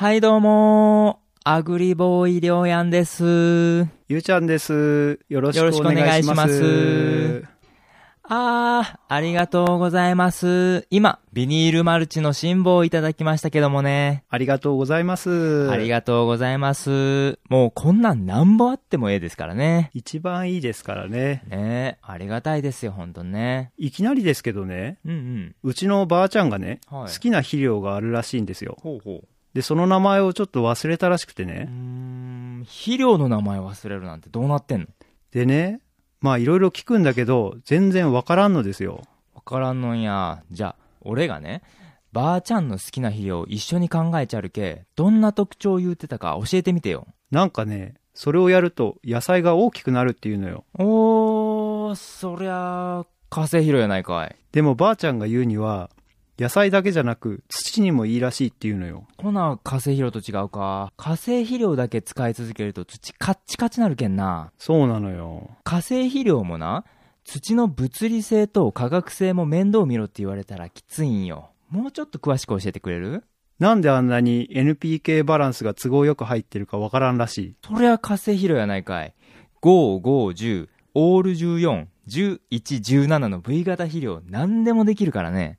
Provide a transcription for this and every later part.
はいどうもアグリボーイりょうやんです。ゆうちゃんです。よろしくよろしくおお願願いしますす。あー、ありがとうございます。今、ビニールマルチの辛抱をいただきましたけどもね。ありがとうございます。ありがとうございます。もうこんなんなんぼあってもええですからね。一番いいですからね。ねえ、ありがたいですよ、ほんとね。いきなりですけどね、うんうん。うちのばあちゃんがね、はい好きな肥料があるらしいんですよ。ほうほう。で、その名前をちょっと忘れたらしくてね。ん、肥料の名前忘れるなんてどうなってんの？でね、まあいろいろ聞くんだけど、全然わからんのですよ。わからんのんや。じゃあ、俺がね、ばあちゃんの好きな肥料を一緒に考えちゃるけ、どんな特徴言うてたか教えてみてよ。なんかね、それをやると野菜が大きくなるっていうのよ。おー、そりゃあ、化成肥料やないかい。でもばあちゃんが言うには、野菜だけじゃなく土にもいいらしいっていうのよ。ほな、化成肥料と違うか。化成肥料だけ使い続けると土カッチカチなるけんな。そうなのよ。化成肥料もな、土の物理性と化学性も面倒見ろって言われたらきついんよ。もうちょっと詳しく教えてくれる？なんであんなに NPK バランスが都合よく入ってるかわからんらしい。そりゃ化成肥料やないかい。5、5、10、オール14、11、17の V 型肥料何でもできるからね。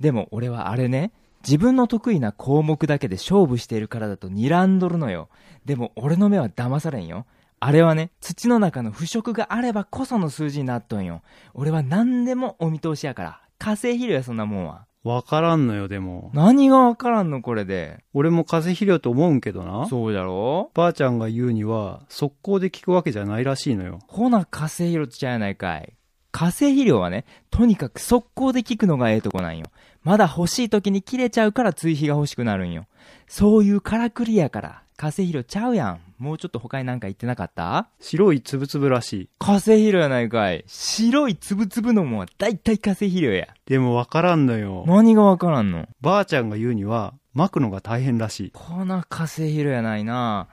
でも俺はあれね、自分の得意な項目だけで勝負しているからだと睨んどるのよ。でも俺の目は騙されんよ。あれはね、土の中の腐食があればこその数字になっとんよ。俺は何でもお見通しやから。化成肥料やそんなもんは。わからんのよ、でも。何がわからんのこれで。俺も化成肥料と思うんけどな。そうじゃろ？ばあちゃんが言うには、速攻で効くわけじゃないらしいのよ。ほな化成肥料ちゃうやないかい。化成肥料はね、とにかく速攻で効くのがええとこなんよ。まだ欲しい時に切れちゃうから追肥が欲しくなるんよ。そういうからくりやから。化成肥料ちゃうやん。もうちょっと他になんか言ってなかった？白いつぶつぶらしい。化成肥料やないかい。白いつぶつぶのもんは大体化成肥料や。でもわからんのよ。何がわからんの？ばあちゃんが言うには、巻くのが大変らしい。こな化成肥料やないな。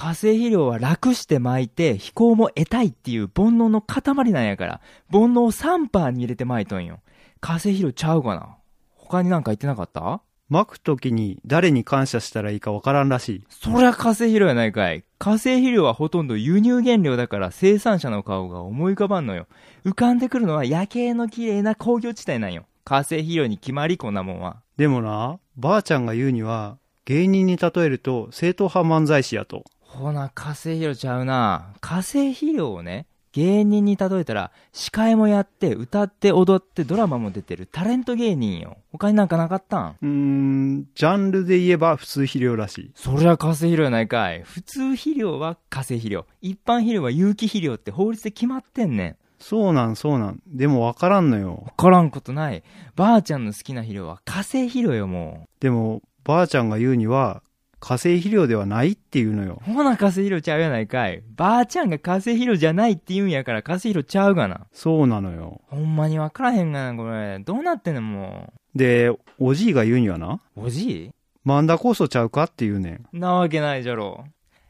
化成肥料は楽して巻いて飛行も得たいっていう煩悩の塊なんやから、煩悩を3パーに入れて巻いとんよ。化成肥料ちゃうかな？他になんか言ってなかった？巻くときに誰に感謝したらいいかわからんらしい。そりゃ化成肥料やないかい。化成肥料はほとんど輸入原料だから生産者の顔が思い浮かばんのよ。浮かんでくるのは夜景の綺麗な工業地帯なんよ。化成肥料に決まりこんなもんは。でもな、ばあちゃんが言うには、芸人に例えると正統派漫才師やと。ほな、化成肥料ちゃうな。化成肥料をね、芸人に例えたら、司会もやって、歌って、踊って、ドラマも出てるタレント芸人よ。他になんかなかったん？うーん、ジャンルで言えば普通肥料らしい。そりゃ化成肥料やないかい。普通肥料は化成肥料。一般肥料は有機肥料って法律で決まってんねん。そうなん、そうなん。でもわからんのよ。わからんことない。ばあちゃんの好きな肥料は化成肥料よ、もでも、ばあちゃんが言うには、化成肥料ではないっていうのよ。う。ほな化成肥料ちゃうやないかい。ばあちゃんが化成肥料じゃないって言うんやから化成肥料ちゃうがな。そうなのよ。ほんまにわからへんがな、これ。どうなってんの、もで、おじいが言うにはな、う。おじい？マンダ酵素ちゃうかって言うねん。なわけないじゃろ。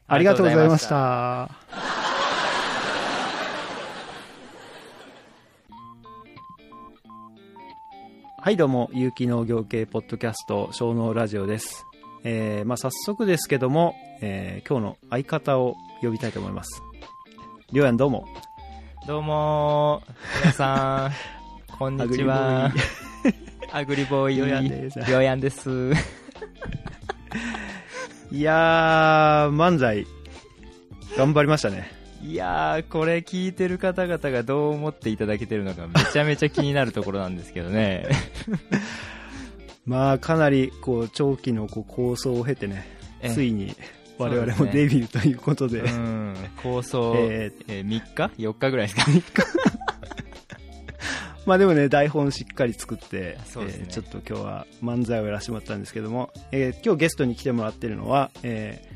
ありがとうございまし。た。はい、どうも、有機農業系ポッドキャスト、小農ラジオです。えー、まあ早速ですけども、えー、今日の相方を呼びたいと思います。りょうやんどうも。どうもー、皆さん、こんにちは。アグリボーイ。りょうやんですりょうやんです。いやー、漫才、頑張りましたね。いやー、これ聞いてる方々がどう思っていただけてるのかめちゃめちゃ気になるところなんですけどね。まあ、かなり、こう、長期のこう構想を経てね、えついに我々もデビューということで、うん、構想、え えー3日 ?4 日ぐらいですか？まあでもね、台本しっかり作って、そうですね。えーちょっと今日は漫才をやらせてもらったんですけども、えー今日ゲストに来てもらってるのは、えー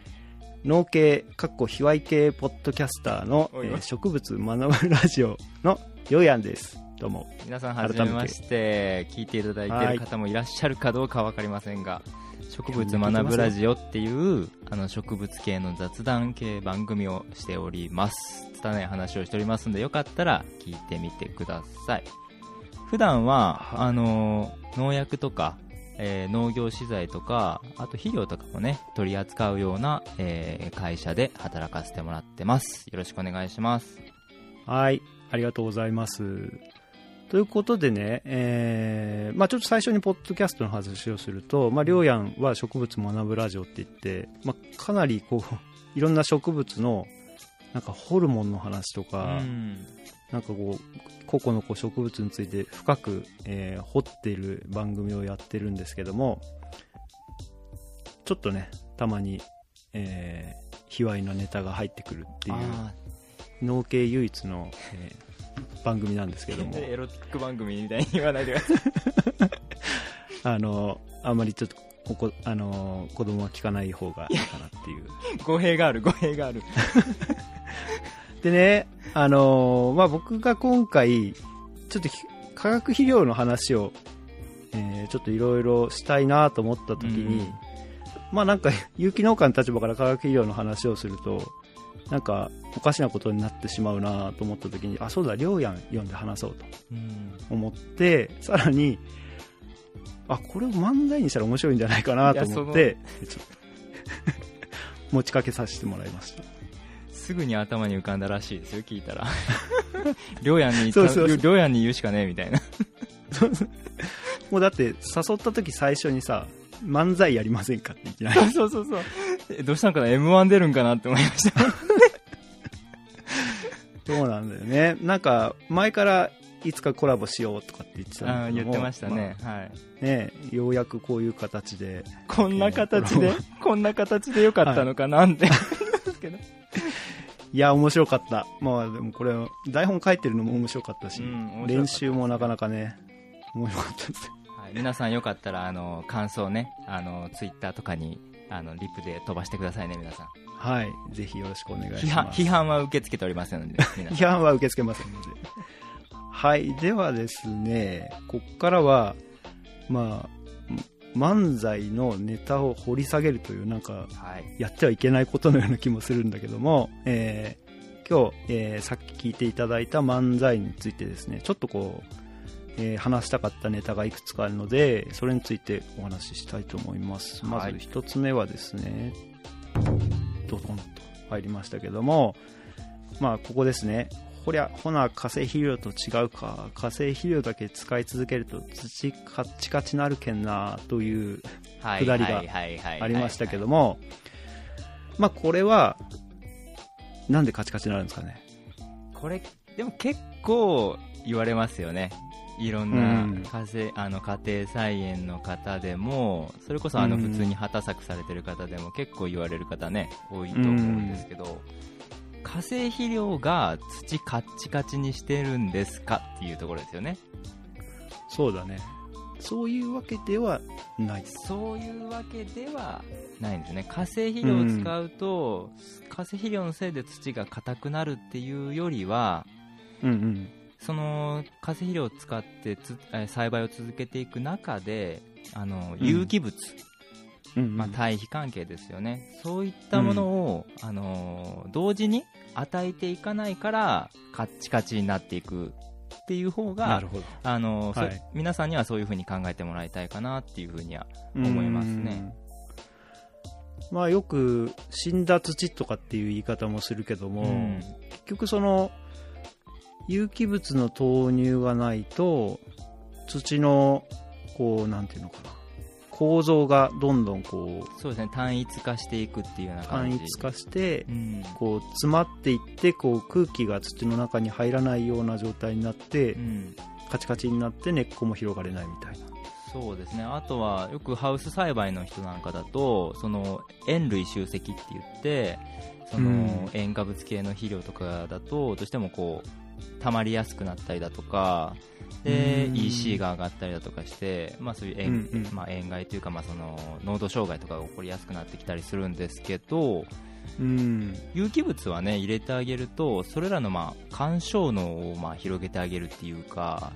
農系、かっこ卑猥系ポッドキャスターの、えー植物学ぶラジオのようやんです。どうも。皆さんはじめまして、聞いていただいている方もいらっしゃるかどうかわかりませんが、植物学ぶラジオっていう、あの植物系の雑談系番組をしております。拙い話をしておりますので、よかったら聞いてみてください。普段は、あの、農薬とか、えー農業資材とかあと肥料とかもね取り扱うような、えー会社で働かせてもらってますよろしくお願いしますはい、ありがとうございます。ということでね、えーまあ、ちょっと最初にポッドキャストの話をすると、まあ、りょうやんは植物学ぶラジオって言って、まあ、かなりこう、いろんな植物の、なんかホルモンの話とか、うん。なんかこう、個々のこう植物について深く、えー掘っている番組をやってるんですけども、ちょっとね、たまに、えー、卑猥なネタが入ってくるっていう、あ農系唯一の、えー番組なんですけども。ー エロティック番組みたいに言わないでください。あのあんまりちょっとここあの子供は聞かない方がいいかなっていう。語弊がある語弊がある。でねあのまあ僕が今回ちょっとひ化学肥料の話を、えーちょっといろいろしたいなと思った時に、うん。まあなんか有機農家の立場から化学肥料の話をするとなんかおかしなことになってしまうなと思った時にあそうだりょうやん読んで話そうとうん。思ってさらにあこれを漫才にしたら面白いんじゃないかなと思ってちょっと 持ちかけさせてもらいました。すぐに頭に浮かんだらしいですよ聞いたら。りょうやんに言うしかねえみたいな。もうだって誘った時最初にさ漫才やりませんかっていきなり。そうそうそう。えどうしたのかな？m 1出るんかなって思いましたそうなんだよね。なんか前からいつかコラボしようとかって言ってたあー言ってましたね、はい。まあねようやくこういう形で。こんな形で？こんな形でよかったのかなって、ですけどいや面白かった。まあでもこれ台本書いてるのも面白かったし、練習もなかなかね面白かったです。はい、皆さんよかったらあの感想ねあのツイッターとかにあのリプで飛ばしてくださいね皆さん。はい。ぜひよろしくお願いします。批判は受け付けておりませんので 批判は受け付けませんので。はい。ではですね、こっからは、まあ、漫才のネタを掘り下げるという、なんか、はい。やってはいけないことのような気もするんだけども、えー今日、えーさっき聞いていただいた漫才についてですね、ちょっとこう、えー話したかったネタがいくつかあるので、それについてお話ししたいと思います。まはいず一つ目はですね、ドドンと入りましたけども、まあ、ここですね。ほりゃ、ほな、化成肥料と違うか。化成肥料だけ使い続けると土カッチカチなるけんな、というはい下りがはいはいはいありましたけども、まあ、これは、なんでカチカチになるんですかね？これでも結構言われますよねいろんうんな家政、あの家庭菜園の方でもそれこそあのうん普通に畑作されてる方でも結構言われる方ね多いと思うんですけど、化成肥料が土カッチカチにしてるんですかっていうところですよねそうだね。そういうわけではない。そういうわけではないんですね化成肥料を使うと、化成肥料のせいで土が硬くなるっていうよりはうんうん。その化成肥料を使ってつえー栽培を続けていく中であのうん。有機物、うんうん。まあ、対比関係ですよね。そういったものを、あのー同時に与えていかないからカッチカチになっていくっていう方が。あのはい。皆さんにはそういうふうに考えてもらいたいかなっていうふうには思いますね。うん。まあよく死んだ土とかっていう言い方もするけども、うん。結局その有機物の投入がないと土のこうなんていうのかな。構造がどんどんこうそうですね単一化していくっていうような感じ。単一化してうん。こう詰まっていってこう空気が土の中に入らないような状態になってうん。カチカチになって根っこも広がれないみたいな。そうですね。あとはよくハウス栽培の人なんかだとその塩類集積って言ってそのうん。塩化物系の肥料とかだとどうしてもこう溜まりやすくなったりだとかでうん。EC が上がったりだとかして、まあ、そういう塩,、うんうん。まあ、塩害というか、まあ、その濃度障害とかが起こりやすくなってきたりするんですけどうん。有機物はね入れてあげるとそれらのまあ干渉能をまあ広げてあげるっていうか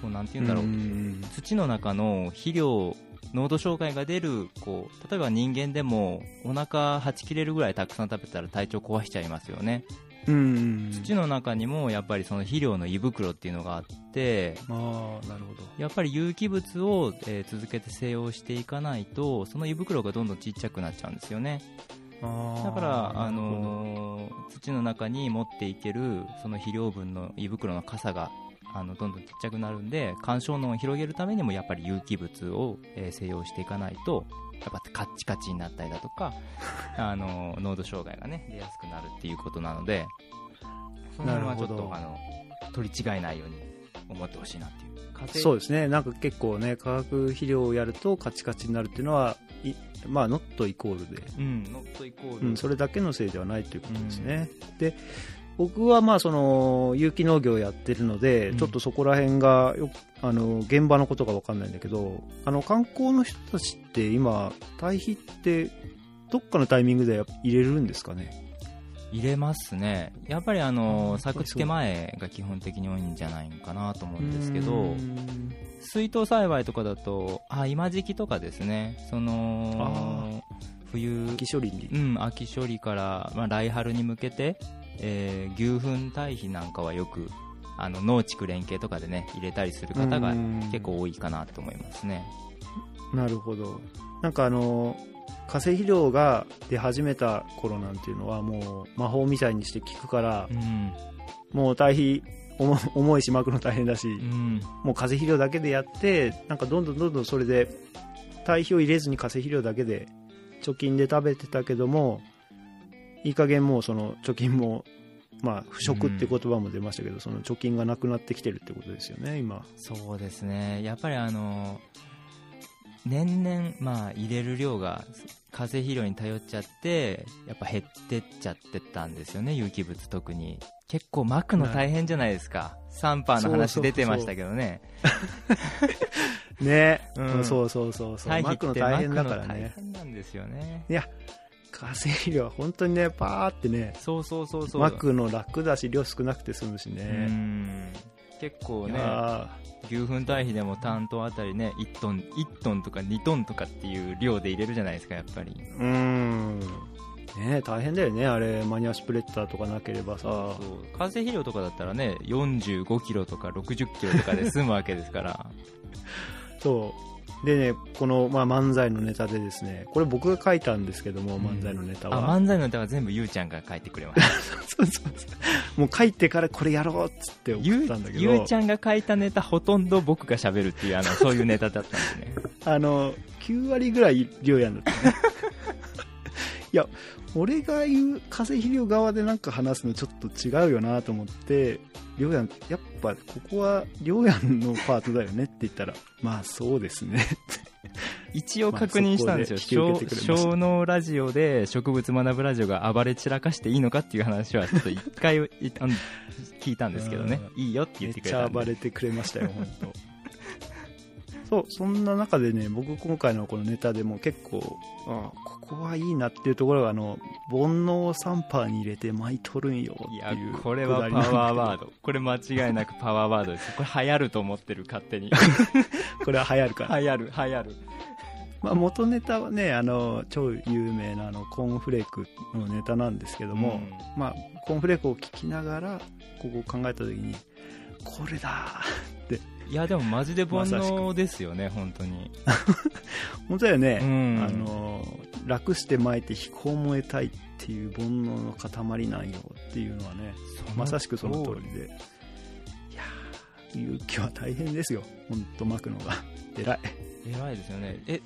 こうなんて言うんだろう、ん土の中の肥料濃度障害が出るこう例えば人間でもお腹はち切れるぐらいたくさん食べたら体調壊しちゃいますよね。うん土の中にもやっぱりその肥料の胃袋っていうのがあってああなるほど。やっぱり有機物を、えー続けて製用していかないとその胃袋がどんどんちっちゃくなっちゃうんですよね。あだから、あのー土の中に持っていけるその肥料分の胃袋の傘があのどんどんちっちゃくなるんで干渉能を広げるためにもやっぱり有機物を、えー製用していかないとやっぱカッチカチになったりだとか、あのー濃度障害がね出やすくなるっていうことなのでその辺はちょっとあの取り違えないように思ってほしいなっていう。そうですね。なんか結構ね化学肥料をやるとカチカチになるっていうのはいまあノットイコールで、うんノットイコール、うん、それだけのせいではないということですね、で僕はまあその有機農業をやってるので、うん。ちょっとそこら辺がよくあの現場のことが分かんないんだけどあの観光の人たちって今堆肥ってどっかのタイミングで入れるんですかね？入れますね。やっぱりあの作付け前が基本的に多いんじゃないかなと思うんですけうどん。水筒栽培とかだとあ今時期とかですね。その冬秋処理に。うん秋処理から、まあ、来春に向けて、えー牛糞堆肥なんかはよくあの農地区連携とかでね入れたりする方がうん。結構多いかなと思いますね。なるほど。なんかあの化成肥料が出始めた頃なんていうのはもう魔法みたいにして効くからう、ん。もう堆肥重重いし巻くの大変だし、うん。もう化成肥料だけでやってなんかどんどんどんどんそれで堆肥を入れずに化成肥料だけで貯金で食べてたけどもいい加減もうその貯金も まあ不食って言葉も出ましたけど、その貯金がなくなってきてるってことですよね今。そうですね、やっぱりあの年々、まあ、入れる量が化成肥料に頼っちゃって、やっぱ減ってっちゃってたんですよね、有機物特に。結構巻くの大変じゃないですか、サンパーの話出てましたけどね、ね、うんそうそうそうそう。くの大変だから巻くの大ね変なんですよね。化成肥料は本当にねパーってねそうそうそうそう。巻くの楽だし量少なくて済むしうね、ん。結構いね、や牛糞堆肥でも担当あたりね、1トン、1トンとか2トンとかっていう量で入れるじゃないですか、やっぱり。ーうん。ね大変だよねあれマニュアスプレッダーとかなければさ。そう。化成肥料とかだったらね45キロとか60キロとかで済むわけですから。そうでねこの、まあ、漫才のネタでですねこれ僕が書いたんですけども、うん。漫才のネタあは漫才の歌は全部ゆうちゃんが書いてくれました そうそうそう。もう書いてからこれやろうっつって送ゆうったんだけど。ゆうちゃんが書いたネタほとんど僕が喋るっていうあの そういうネタだったんでね。あの9割ぐらい量やんだったね。いや俺が言う化成肥料側でなんか話すのちょっと違うよなと思ってりょうやんやっぱここはりょうやんのパートだよねって言ったら まあそうですね。一応確認したんですよ、小脳ラジオで植物学ぶラジオが暴れ散らかしていいのかっていう話はちょっと一回聞いたんですけどね。いいよって言ってくれめっちゃ暴れてくれましたよ本当そうそんな中でね僕今回のこのネタでも結構あここはいいなっていうところがあの煩悩をサンパーに入れて巻いとるんよいやっていうこれはパワーワード。これ間違いなくパワーワードです。これ流行ると思ってる勝手に。これは流行るから、流行る流行る。まあ、元ネタはねあの超有名なあのコーンフレークのネタなんですけども、まあ、コーンフレークを聞きながらここを考えた時にこれだいやでもマジで煩悩ですよね本当に。本当だよね、うん。あの楽して巻いて飛行も得たいっていう煩悩の塊なんよっていうのはねまさしくその通りで。いやー勇気は大変ですよ。本当巻くのが。偉い。偉いですよね。え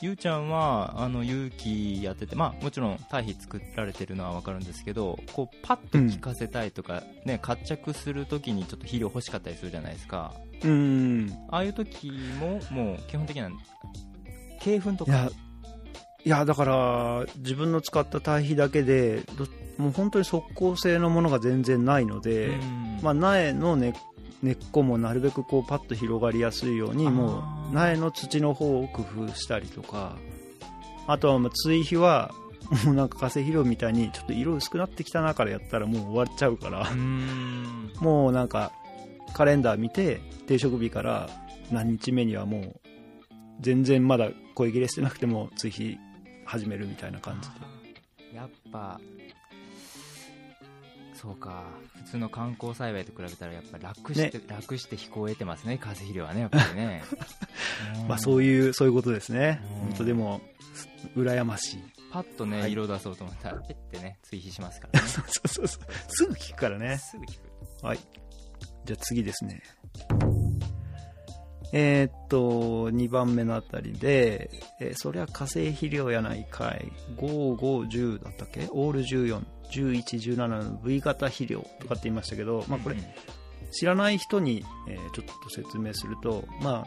ゆうちゃんはあの勇気やっててまあもちろん堆肥作られてるのは分かるんですけどこうパッと効かせたいとか、ね活着するときにちょっと肥料欲しかったりするじゃないですかうん。ああいう時ももう基本的には鶏粉とか。いやいやだから自分の使った堆肥だけでどもう本当に即効性のものが全然ないので、うん。まあ、苗の根根っこもなるべくこうパッと広がりやすいようにもう苗の土の方を工夫したりとかあとはまあ追肥は もうなんか化成肥料みたいにちょっと色薄くなってきたなからやったらもう終わっちゃうから。もうなんかカレンダー見て定食日から何日目にはもう全然まだ声切れしてなくても追肥始めるみたいな感じでやっぱそうか普通の観光栽培と比べたらやっぱ楽して、ね楽して飛行を得てますね化成肥料はねやっぱりね まあそういうそういうことですね。うん本当でも、す羨ましい。パッとね、はい色出そうと思ったらペッてね追肥しますからねそう そうそうそう。すぐ聞くからね。すぐ聞くはい。じゃあ次ですね。えーっと、2番目のあたりで、えーそりゃ化成肥料やないかい。5、5、10だったっけ？オール14、11、17の V 型肥料とかって言いましたけど、まあこれうん、知らない人に、えーちょっと説明すると、まあ、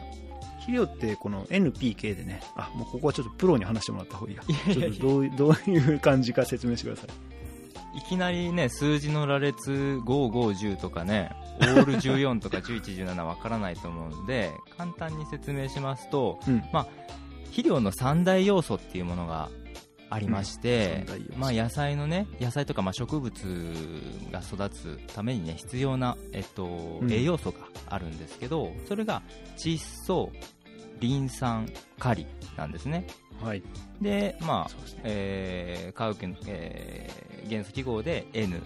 肥料ってこの NPK でね、あ、もうここはちょっとプロに話してもらった方がいいやちょっとどうどういう感じか説明してください。いきなりね数字の羅列5510とかねオール14とか1117わからないと思うので簡単に説明しますとうん。肥料の三大要素っていうものがありましてうんまあ、野菜のね野菜とかまあ植物が育つためにね必要な、えっとうん栄養素があるんですけどそれが窒素リン酸カリなんですねはい。でまあですね。えー化学の、えー元素記号で N、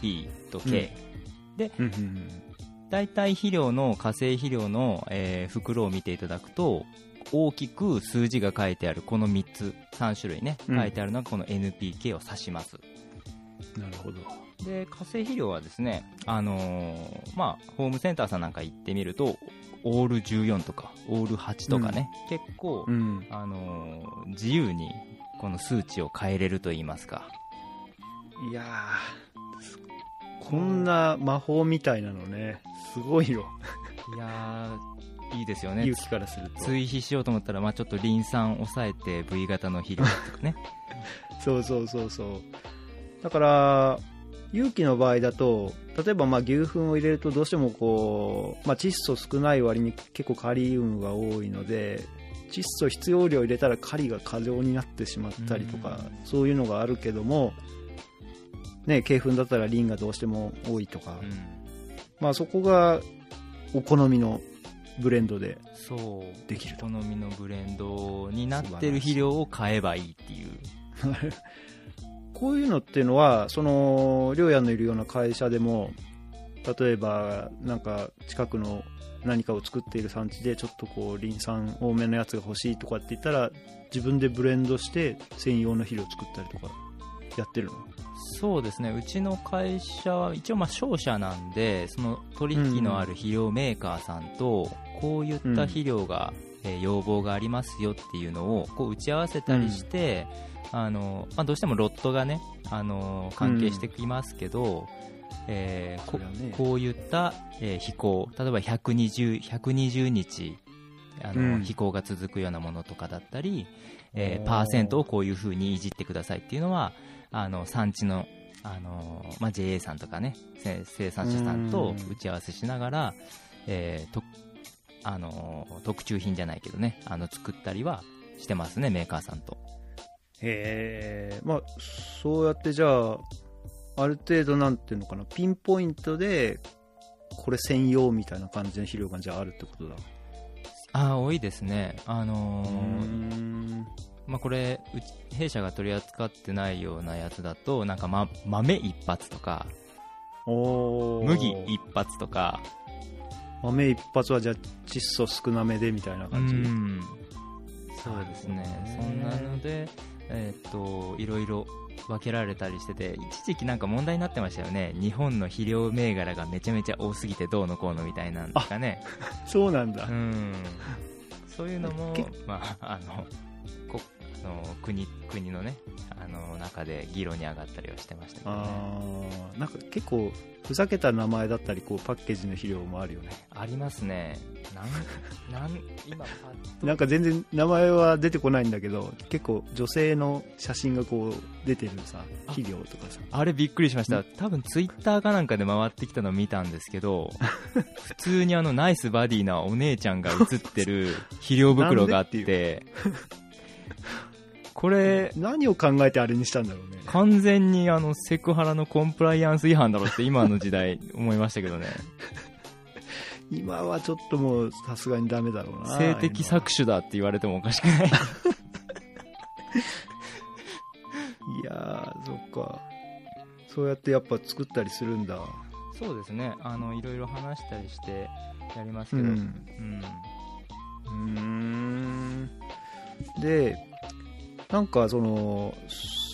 P と K、でうんうんうん。大体肥料の化成肥料の、えー袋を見ていただくと大きく数字が書いてあるこの3つ3種類ねうん書いてあるのがこの NPK を指します、なるほど。で化成肥料はですね、あのーまあ、ホームセンターさんなんか行ってみるとオール14とかオール8とかね、結構、うん。あのー自由にこの数値を変えれると言いますかいやー、こんな魔法みたいなのね、すごいよ。いやーいいですよね勇気からすると。追肥しようと思ったら、まあ、ちょっとリン酸を抑えて V 型の肥料とかね そうそうそうそう。だから、勇気の場合だと、例えばまあ牛糞を入れるとどうしてもこう、まあ、窒素少ない割に結構カリウムが多いので、窒素必要量入れたらカリが過剰になってしまったりとか、そういうのがあるけども、ね、鶏糞だったらリンがどうしても多いとか、うん。まあそこがお好みのブレンドで。そう。できると。好みのブレンドになってる肥料を買えばいいっていう。こういうのっていうのはそのりょうやんのいるような会社でも例えばなんか近くの何かを作っている産地でちょっとこうリン酸多めのやつが欲しいとかって言ったら自分でブレンドして専用の肥料を作ったりとかやってるの？そうですね。うちの会社は一応まあ商社なんでその取引のある肥料メーカーさんとこういった肥料が、えー要望がありますよっていうのをこう打ち合わせたりして、あのまあ、どうしてもロットがねあの関係してきますけど、えーこね。こういった、えー飛行例えば120 120日あの、うん。飛行が続くようなものとかだったり、えーパーセントをこういう風にいじってくださいっていうのはあの産地のあの、まあ、JA さんとかねせ生産者さんとうん。打ち合わせしながら、えーとあの特注品じゃないけどねあの作ったりはしてますねメーカーさんと。へえまあそうやってじゃあある程度なんていうのかなピンポイントでこれ専用みたいな感じの肥料がじゃああるってことだ。ああ多いですね。あのーん。まあ、これ弊社が取り扱ってないようなやつだとなんか、ま、豆一発とか麦一発とか。豆一発はじゃあ窒素少なめでみたいな感じ、うん。そうですね。そんなのでえーっといろいろ分けられたりしてて一時期なんか問題になってましたよね。日本の肥料銘柄がめちゃめちゃ多すぎてどうのこうのみたいなんですかね。そうなんだ、うん。そういうのもけ、まあ、あのこあの国国のねあの中で議論に上がったりはしてましたけどね。なんか結構ふざけた名前だったりこうパッケージの肥料もあるよね。ありますね。なん なん今なんか全然名前は出てこないんだけど結構女性の写真がこう出てるさあ肥料とかさ。あれびっくりしました。多分ツイッターかなんかで回ってきたのを見たんですけど 普通にあのナイスバディなお姉ちゃんが写ってる 肥料袋があってこれ何を考えてあれにしたんだろうね。完全にあのセクハラのコンプライアンス違反だろうって今の時代思いましたけどね。今はちょっともうさすがにダメだろうな性的今搾取だって言われてもおかしくない。いやーそっか。そうやってやっぱ作ったりするんだ。そうですね。あのいろいろ話したりしてやりますけど、うん。うん。うーんでなんかその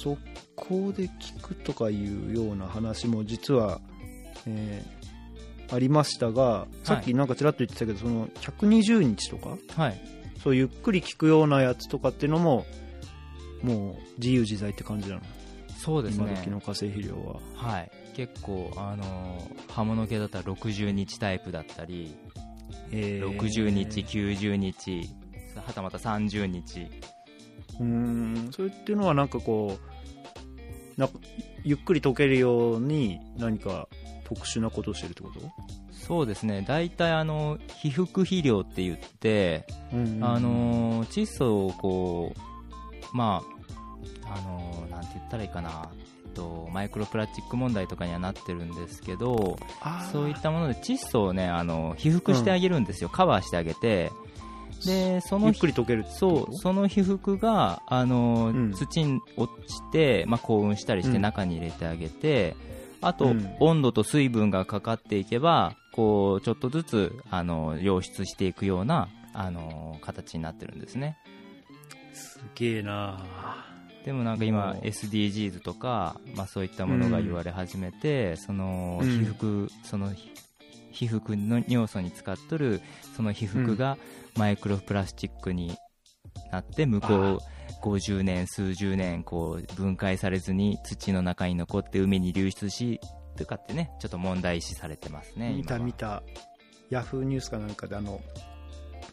速攻で聞くとかいうような話も実は、えーありましたがさっきなんかちらっと言ってたけど、その120日とかはい。そうゆっくり聞くようなやつとかっていうのももう自由自在って感じなの、そうですね。今時の化成肥料は。はい。結構あの刃物系だったら60日タイプだったりえー。60日90日はたまた30日うーん。それっていうのはなんかこうなんかゆっくり溶けるように何か特殊なことをしてるってこと？そうですね。大体あの被覆肥料って言って、あの窒素をこうまああのなんて言ったらいいかな。とマイクロプラスチック問題とかにはなってるんですけどそういったもので窒素をねあの被覆してあげるんですよ、カバーしてあげてでそのゆっくり溶けるそうその被覆があの、うん。土に落ちて、まあ、高温したりしてうん。中に入れてあげて、あと、うん。温度と水分がかかっていけばこうちょっとずつあの溶出していくようなあの形になってるんですね。すげえなでもなんか今 SDGs とか、まあ、そういったものが言われ始めて、そのうん。被覆その被覆の尿素に使っとるその被覆がマイクロプラスチックになって向こう50年数十年こう分解されずに土の中に残って海に流出しとかってねちょっと問題視されてますね見た見た。ヤフーニュースかなんかであの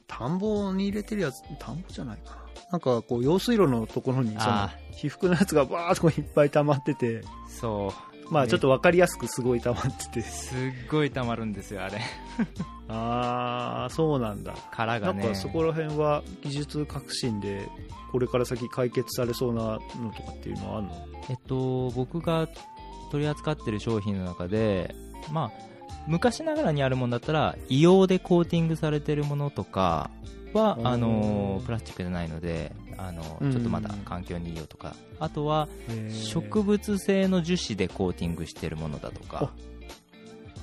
田んぼに入れてるやつ田んぼじゃないかな。なんかこう用水路のところにそのあ被覆のやつがバーっとこういっぱい溜まってて。そうまあね。ちょっと分かりやすくすごい溜まってて。すっごい溜まるんですよあれ。ああそうなんだ。殻がね。なんかそこら辺は技術革新でこれから先解決されそうなのとかっていうのはあるの？えっと、僕が取り扱ってる商品の中で、まあ、昔ながらにあるものだったら硫黄でコーティングされてるものとかはあのプラスチックじゃないのであのうん。ちょっとまだ環境にいいよとか。あとは植物物性の樹脂でコーティングしてるものだとか。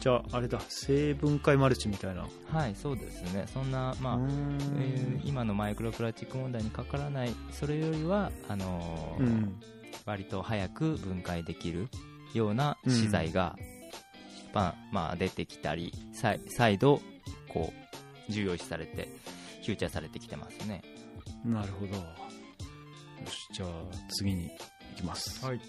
じゃああれだ。生分解マルチみたいな。はいそうですね。そんな、まあえー今のマイクロプラスチック問題にかからない。それよりはあのーうん。割と早く分解できるような資材が、まあまあ、出てきたり再再度こう重要視されてフューチャーされてきてますね。なるほど。よしじゃあ次に行きます。はい。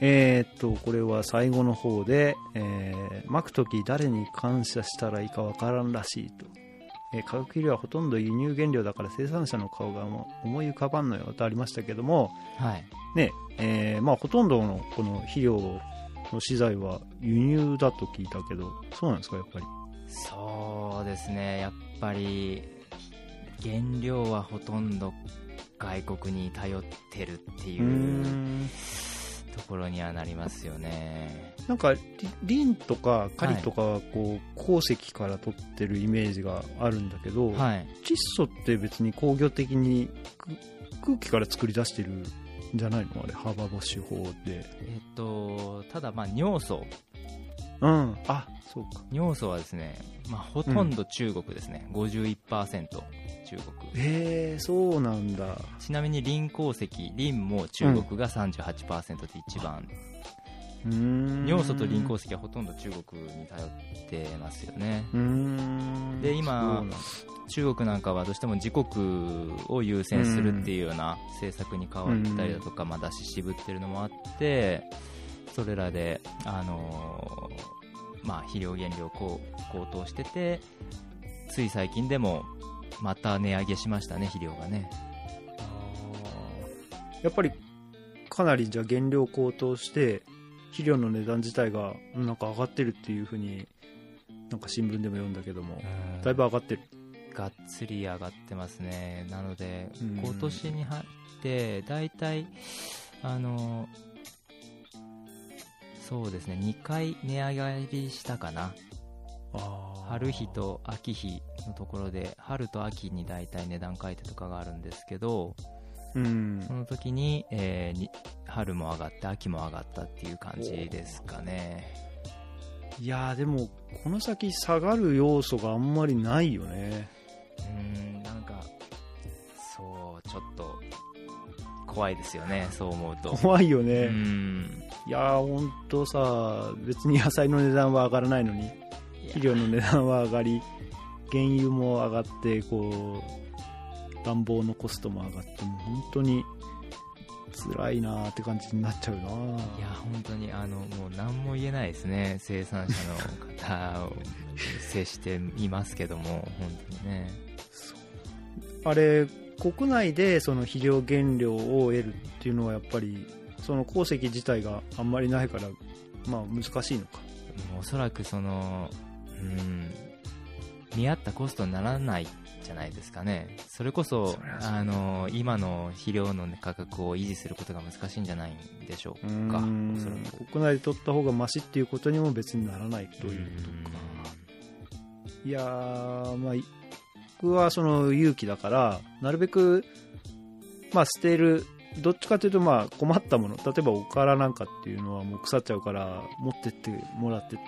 えーっとこれは最後の方で、えー、巻く時誰に感謝したらいいかわからんらしいと、えー化学肥料はほとんど輸入原料だから生産者の顔がもう思い浮かばんのよとありましたけどもはい。ねえーまあ、ほとんどのこの肥料の資材は輸入だと聞いたけどそうなんですかやっぱり？そうですね。やっぱり原料はほとんど外国に頼ってるっていうところにはなりますよね。なんかリリンとかカリとかはこう、鉱石から取ってるイメージがあるんだけど、はい。窒素って別に工業的にく空気から作り出してるんじゃないの？あれ幅星法で。えっとただまあ尿素うん。あそうか。尿素はですね、まあ、ほとんど中国ですね、51%中国。へえそうなんだ。ちなみにリン鉱石リンも中国が38%で一番、うーん。尿素とリン鉱石はほとんど中国に頼ってますよね。で今中国なんかはどうしても自国を優先するっていうような政策に変わったりだとか、まあ、出し渋ってるのもあってそれらで、あのーまあ、肥料原料高高騰しててつい最近でもまた値上げしましたね肥料がね。やっぱりかなりじゃあ原料高騰して肥料の値段自体がなんか上がってるっていうふうになんか新聞でも読んだけどもだいぶ上がってる。がっつり上がってますね。なのでうん。今年に入って大体あのそうですね。2回値上がりしたかな。春日と秋日のところで春と秋に大体値段改定とかがあるんですけどうん。その時に,、えーに春も上がって秋も上がったっていう感じですかね。いやーでもこの先下がる要素があんまりないよね。うーん怖いですよねそう思うと。う怖いよね、ん。いやーほんとさ別に野菜の値段は上がらないのに肥料の値段は上がり原油も上がってこう暖房のコストも上がってもう本当に辛いなーって感じになっちゃうないや本当にあのもう何も言えないですね生産者の方を接していますけども本当にね。あれ国内でその肥料原料を得るっていうのはやっぱりその鉱石自体があんまりないからまあ難しいのか。おそらくそのうん見合ったコストにならないじゃないですかね。それこそあの今の肥料の価格を維持することが難しいんじゃないんでしょうか。うん。おそらく国内で取った方がマシっていうことにも別にならないということか。いやーまあい僕はその勇気だからなるべくまあ捨てる。どっちかというとまあ困ったもの。例えばおからなんかっていうのはもう腐っちゃうから持ってってもらって、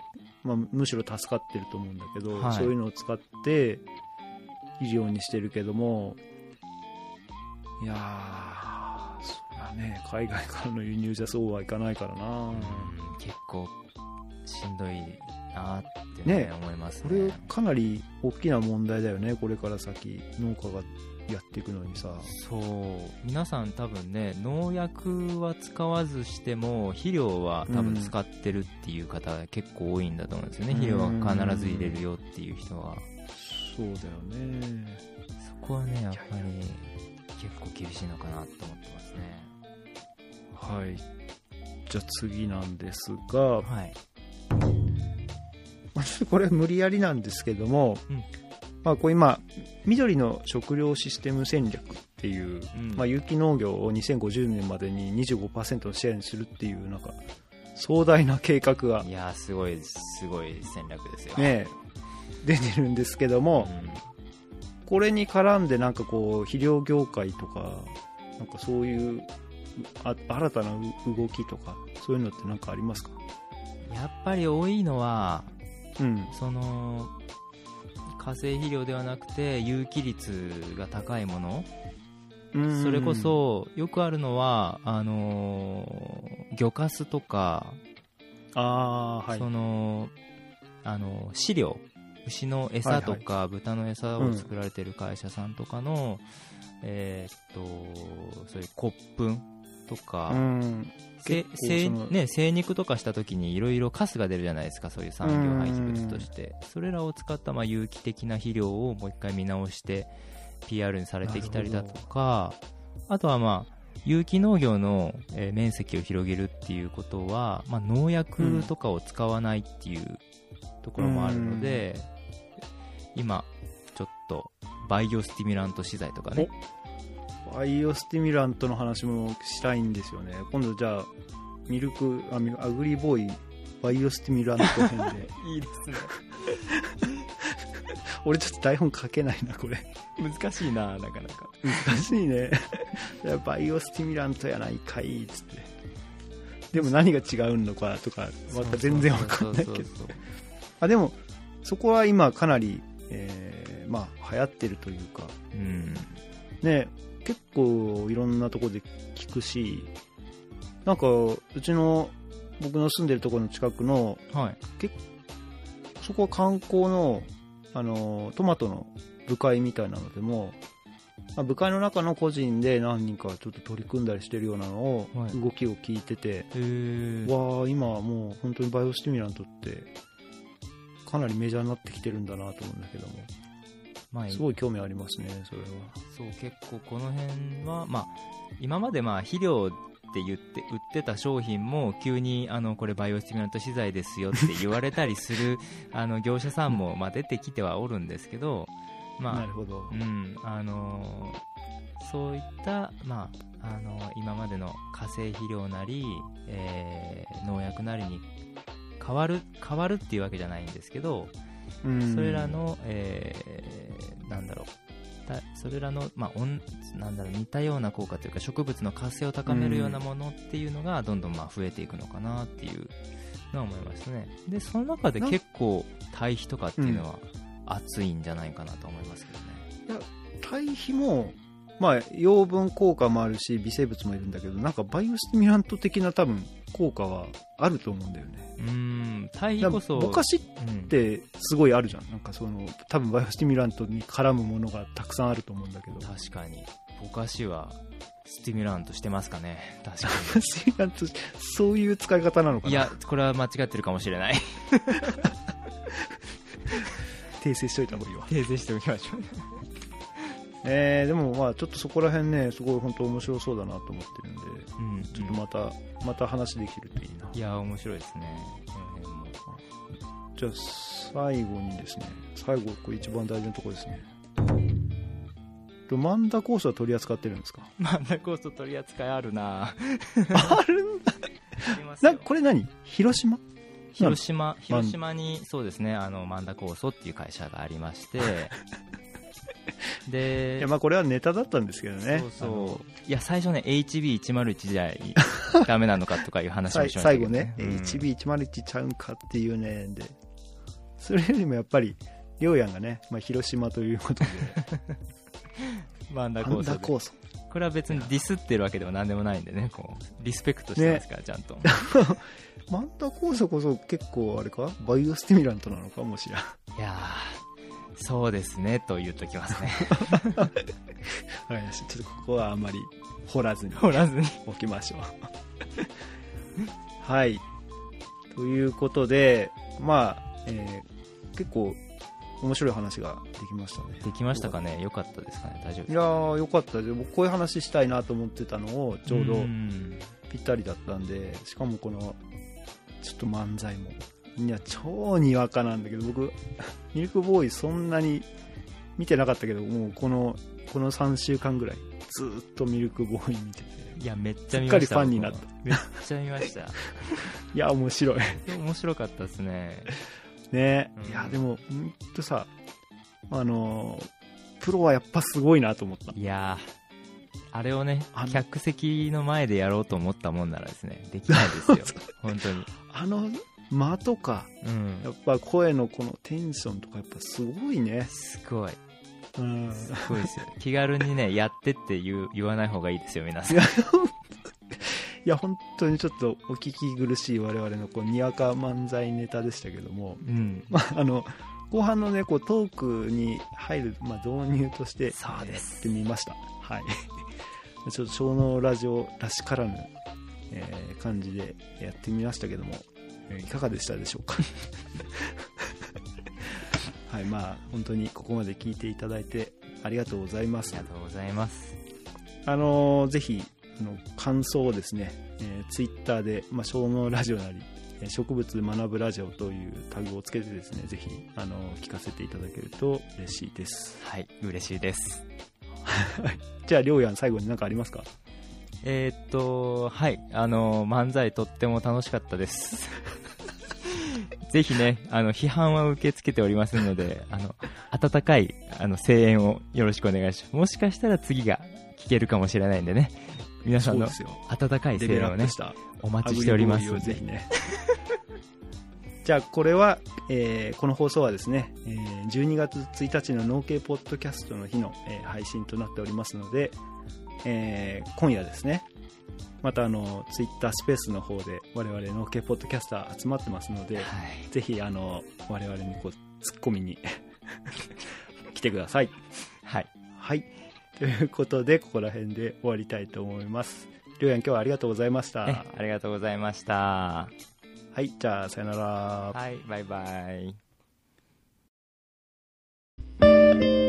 まあ、むしろ助かってると思うんだけど、はい。そういうのを使って肥料にしてるけどもいやーそりゃね海外からの輸入じゃそうはいかないからな、うん結構しんどいなってねね。思いますこれねかなり大きな問題だよね。これから先農家がやっていくのにさ。そう。皆さん多分ね農薬は使わずしても肥料は多分使ってるっていう方が結構多いんだと思うんですよね、うん。肥料は必ず入れるよっていう人は。そうだよね。そこはねやっぱり結構厳しいのかなと思ってますね。はい。じゃあ次なんですが、はい これ無理やりなんですけども、うん。まあ、これ今緑の食料システム戦略っていう、うん。まあ、有機農業を2050年までに25%のシェアにするっていうなんか壮大な計画がいやーすごいすごい戦略ですよ。ね出てるんですけども、うん。これに絡んでなんかこう肥料業界とかなんかそういうあ新たなう動きとかそういうのって何かありますか？やっぱり多いのはうん。その化成肥料ではなくて有機率が高いもの。うん。それこそよくあるのはあのー魚かすとか、ああはい。そのあの飼料。牛の餌とか豚の餌を作られてる会社さんとかの、えーっとそういう骨粉とか、うん。せね、生肉とかした時にいろいろカスが出るじゃないですかそういう産業廃棄物として。それらを使ったまあ有機的な肥料をもう一回見直して PR にされてきたりだとか。あとはまあ有機農業の、えー面積を広げるっていうことは、まあ、農薬とかを使わないっていうところもあるので、今ちょっとバイオスティミュラント資材とかねバイオスティミュラントの話もしたいんですよね。今度じゃあミルクあアグリボーイバイオスティミュラント編で。いいですね。俺ちょっと台本書けないなこれ。難しいななかなか。難しいね。バイオスティミュラントやないかいっつって。でも何が違うのかとかまた全然わかんないけど。あでもそこは今かなり、えーまあ流行ってるというか。うん。ね結構いろんなところで聞くしなんかうちの僕の住んでるところの近くのはい。そこは観光のあのトマトの部会みたいなのでも、まあ、部会の中の個人で何人かちょっと取り組んだりしてるようなのを、はい。動きを聞いてて、わあ今はもう本当にバイオスティミュラントってかなりメジャーになってきてるんだなと思うんだけどもまあすごい興味ありますねそれは。そう結構この辺は、まあ、今までまあ肥料って言って売ってた商品も急にあのこれバイオスティミュラント資材ですよって言われたりする あの業者さんもまあ出てきてはおるんですけど、まあなるほど、うんあのそういった、まあ、あの今までの化成肥料なり、えー農薬なりに変わる変わるっていうわけじゃないんですけど、うんそれらの、えーなんだろう。だそれらの、まあ、おんなんだろう似たような効果というか植物の活性を高めるようなものっていうのがどんどんまあ増えていくのかなっていうのは思いましたね。でその中で結構堆肥とかっていうのは熱いんじゃないかなと思いますけどね、堆肥も、まあ、養分効果もあるし微生物もいるんだけどなんかバイオスティミュラント的な多分効果はあると思うんだよね。うーん堆肥こそ。ぼかしうんってすごいあるじゃん。なんかその多分バイオスティミュラントに絡むものがたくさんあると思うんだけど。確かに。ぼかしはスティミュラントしてますかね。確かバイオスティミュラントそういう使い方なのかな？いにやこれは間違ってるかもしれない。訂正しといた方がいいわ。訂正しておきましょうえー、でもまあちょっとそこら辺ねすごい本当面白そうだなと思ってるんでうんちょっとまた、また話できるといいな。いや面白いですね。この辺も。じゃあ最後にですね最後これ一番大事なところですね。とマンダコースは取り扱ってるんですか？マンダコースト取り扱いあるな。あるんだ。なこれ何？広島？広島。広島にそうですねあのマンダ酵素っていう会社がありまして でいやまあこれはネタだったんですけどね。そうそう。いや最初ね HB101 じゃダメなのかとかいう話をしましたけど、最後ね、うん HB101 ちゃうんかっていうねでそれよりもやっぱりりょうやんがね、まあ、広島ということで。マンダマン酵素でダ酵素これは別にディスってるわけでは何でもないんでねこうリスペクトしてますから、ちゃんと。マンダ酵素こそ結構あれか？バイオスティミュラントなのか？もしれんいやーそうですねと言っときますね。わかりました。ちょっとここはあまり掘らずに掘らずに。置きましょう。はい。ということでまあ、えー結構面白い話ができましたね。できましたかね？よかったですかね？大丈夫いやーよかったです。僕こういう話したいなと思ってたのをちょうどん。ぴったりだったんでしかもこのちょっと漫才もいや超にわかなんだけど僕 ミルクボーイそんなに見てなかったけどもうこのこの3週間ぐらいずーっとミルクボーイ見てて。いやめっちゃ見ましたすっかりファンになった。めっちゃ見ました。いや面白い。面白かったですね。ね、うん。いやでもほんとさあのープロはやっぱすごいなと思った。いやーあれをね客席の前でやろうと思ったもんならですねできないですよ。本当に。あの間とかうん。やっぱ声のこのテンションとかやっぱすごいね。すごい。うん。すごいですよ。気軽にねやってって言う言わない方がいいですよ皆さんいや 本当にちょっとお聞き苦しい我々のこうにわか漫才ネタでしたけども、うん。まあ、あの後半のねこうトークに入る、まあ、導入としてそうです。やってみました。はい。ちょっと小脳ラジオらしからぬ、えー感じでやってみましたけども、えーいかがでしたでしょうか？はいまあ本当にここまで聞いていただいてありがとうございます。ありがとうございます。あのーぜひあの感想をですね、えー、ツイッターで、まあ、小脳ラジオなり、えー植物学ぶラジオというタグをつけてですね、ぜひ、あのー聞かせていただけると嬉しいです。はい嬉しいです。じゃあ、りょうやん、最後に何かありますか？えーっとはいあの漫才とっても楽しかったです ぜひねあの批判は受け付けておりますのであの温かいあの声援をよろしくお願いしますもしかしたら次が聞けるかもしれないんでね皆さんの。温かいレ声援をね。お待ちしておりますぜひね。じゃあ、これは、えーこの放送はですね、えー12月1日の農系ポッドキャストの日の、えー配信となっておりますので、えー、今夜ですね、またあのツイッタースペースの方で我々の OK ポッドキャスター集まってますので、はい、ぜひあの我々にこうツッコミに 来てください。はい、はい、ということでここら辺で終わりたいと思います。りょうやん今日はありがとうございました。ありがとうございました。はい、じゃあさよなら。はい、バイバイ。